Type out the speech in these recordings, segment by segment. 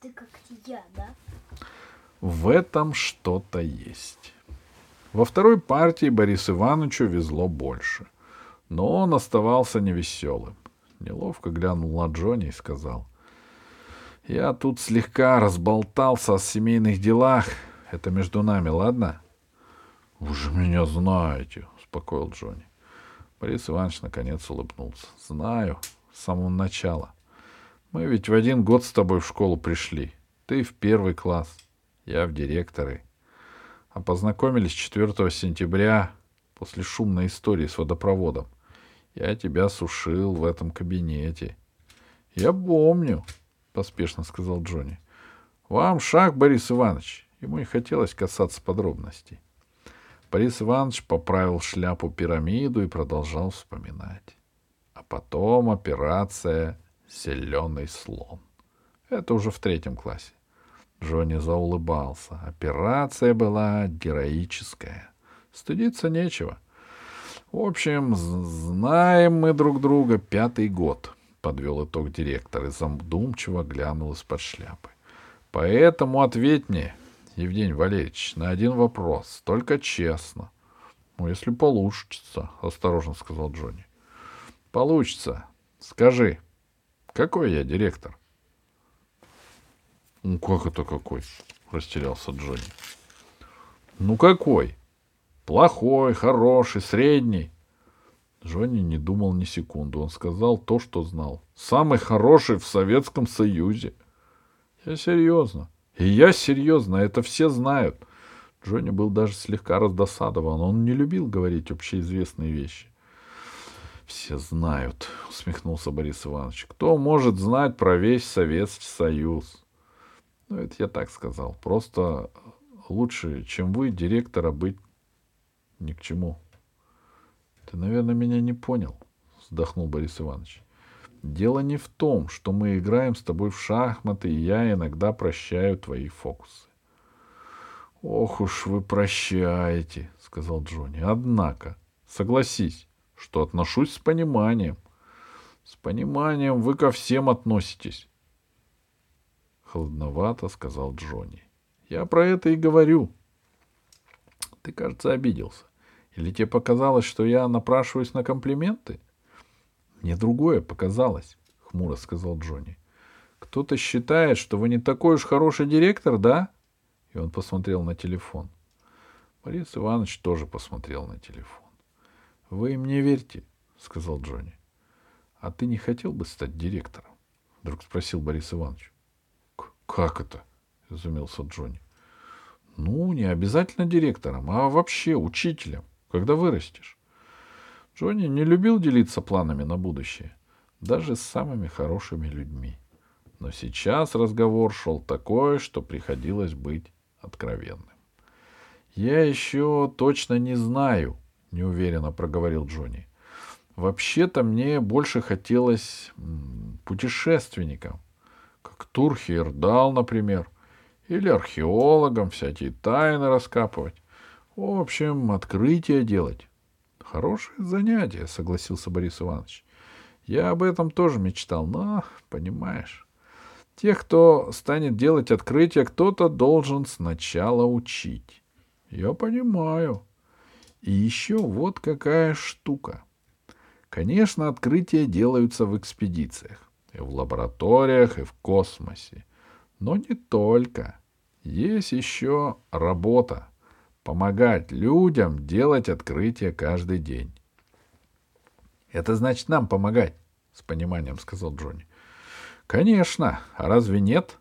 Ты как я, да? В этом что-то есть. Во второй партии Борису Ивановичу везло больше. Но он оставался невеселым. Неловко глянул на Джонни и сказал. «Я тут слегка разболтался о семейных делах. Это между нами, ладно?» «Вы же меня знаете», — успокоил Джонни. Борис Иванович наконец улыбнулся. «Знаю, с самого начала. Мы ведь в один год с тобой в школу пришли. Ты в первый класс, я в директоры. А познакомились 4 сентября после шумной истории с водопроводом. Я тебя сушил в этом кабинете. — Я помню, — поспешно сказал Джонни. — Вам шаг, Борис Иванович. Ему не хотелось касаться подробностей. Борис Иванович поправил шляпу пирамиду и продолжал вспоминать. А потом операция «Зеленый слон». Это уже в третьем классе. Джонни заулыбался. Операция была героическая. Стыдиться нечего. В общем, знаем мы друг друга пятый год, подвел итог директор и задумчиво глянул из-под шляпы. Поэтому ответь мне, Евгений Валерьевич, на один вопрос, только честно. Ну, если получится, осторожно сказал Джонни. Получится. Скажи, какой я директор? Ну, как это какой? Растерялся Джонни. Ну, какой? Плохой, хороший, средний. Джонни не думал ни секунду. Он сказал то, что знал. Самый хороший в Советском Союзе. Я серьезно. И я серьезно. Это все знают. Джонни был даже слегка раздосадован. Он не любил говорить общеизвестные вещи. Все знают, усмехнулся Борис Иванович. Кто может знать про весь Советский Союз? Ну, это я так сказал. Просто лучше, чем вы, директора, быть ни к чему. Ты, наверное, меня не понял, вздохнул Борис Иванович. Дело не в том, что мы играем с тобой в шахматы, и я иногда прощаю твои фокусы. Ох уж вы прощаете, сказал Джонни. Однако, согласись, что отношусь с пониманием. С пониманием вы ко всем относитесь. Холодновато сказал Джонни. Я про это и говорю. Ты, кажется, обиделся. Или тебе показалось, что я напрашиваюсь на комплименты? Мне другое показалось, хмуро сказал Джонни. Кто-то считает, что вы не такой уж хороший директор, да? И он посмотрел на телефон. Борис Иванович тоже посмотрел на телефон. — Вы им не верьте, — сказал Джонни. — А ты не хотел бы стать директором? — вдруг спросил Борис Иванович. — Как это? — изумился Джонни. — Ну, не обязательно директором, а вообще учителем, когда вырастешь. Джонни не любил делиться планами на будущее, даже с самыми хорошими людьми. Но сейчас разговор шел такой, что приходилось быть откровенным. Я еще точно не знаю, — неуверенно проговорил Джонни. «Вообще-то мне больше хотелось путешественником, как Турхиердал, например, или археологом всякие тайны раскапывать. В общем, открытие делать. Хорошее занятие, согласился Борис Иванович. Я об этом тоже мечтал, но, понимаешь, тех, кто станет делать открытие, кто-то должен сначала учить. Я понимаю, и еще вот какая штука. Конечно, открытия делаются в экспедициях, и в лабораториях, и в космосе. Но не только. Есть еще работа. Помогать людям делать открытия каждый день. Это значит нам помогать, с пониманием сказал Джонни. Конечно, а разве нет?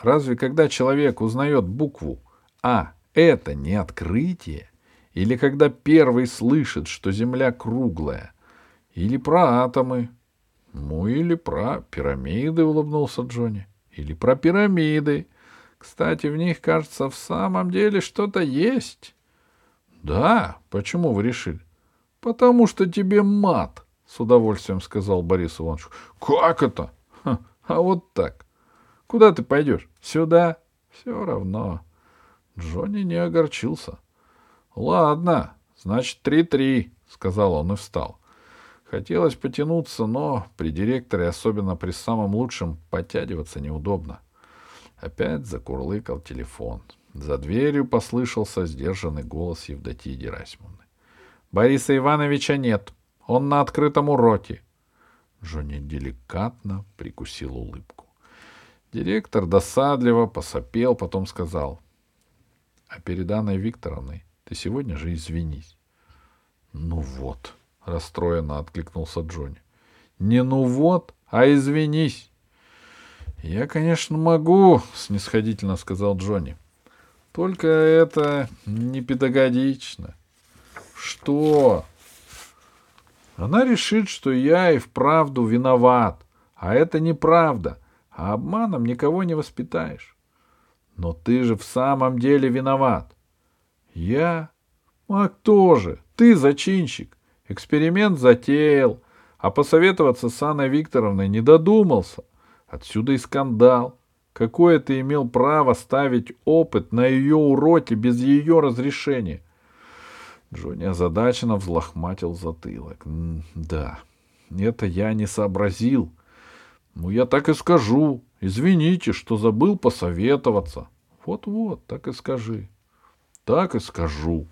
Разве когда человек узнает букву А это не открытие? Или когда первый слышит, что Земля круглая? Или про атомы? Ну, или про пирамиды, улыбнулся Джонни. Или про пирамиды. Кстати, в них, кажется, в самом деле что-то есть. Да, почему вы решили? Потому что тебе мат, с удовольствием сказал Борис Иванович. Как это? Ха, а вот так. Куда ты пойдешь? Сюда? Все равно. Джонни не огорчился. — Ладно, значит, три-три, — сказал он и встал. — Хотелось потянуться, но при директоре, особенно при самом лучшем, подтягиваться неудобно. Опять закурлыкал телефон. За дверью послышался сдержанный голос Евдокии Герасимовны. — Бориса Ивановича нет. Он на открытом уроке. Джонни деликатно прикусил улыбку. Директор досадливо посопел, потом сказал. — А перед Анной Викторовной ты сегодня же извинись. — Ну вот, — расстроенно откликнулся Джонни. — Не ну вот, а извинись. — Я, конечно, могу, — снисходительно сказал Джонни. — Только это не педагогично. — Что? Она решит, что я и вправду виноват. А это неправда. А обманом никого не воспитаешь. Но ты же в самом деле виноват. Я? А кто же? Ты зачинщик. Эксперимент затеял, а посоветоваться с Анной Викторовной не додумался. Отсюда и скандал. Какое ты имел право ставить опыт на ее уроке без ее разрешения? Джонни озадаченно взлохматил затылок. Да, это я не сообразил. Ну, я так и скажу. Извините, что забыл посоветоваться. Вот-вот, так и скажи. Так и скажу.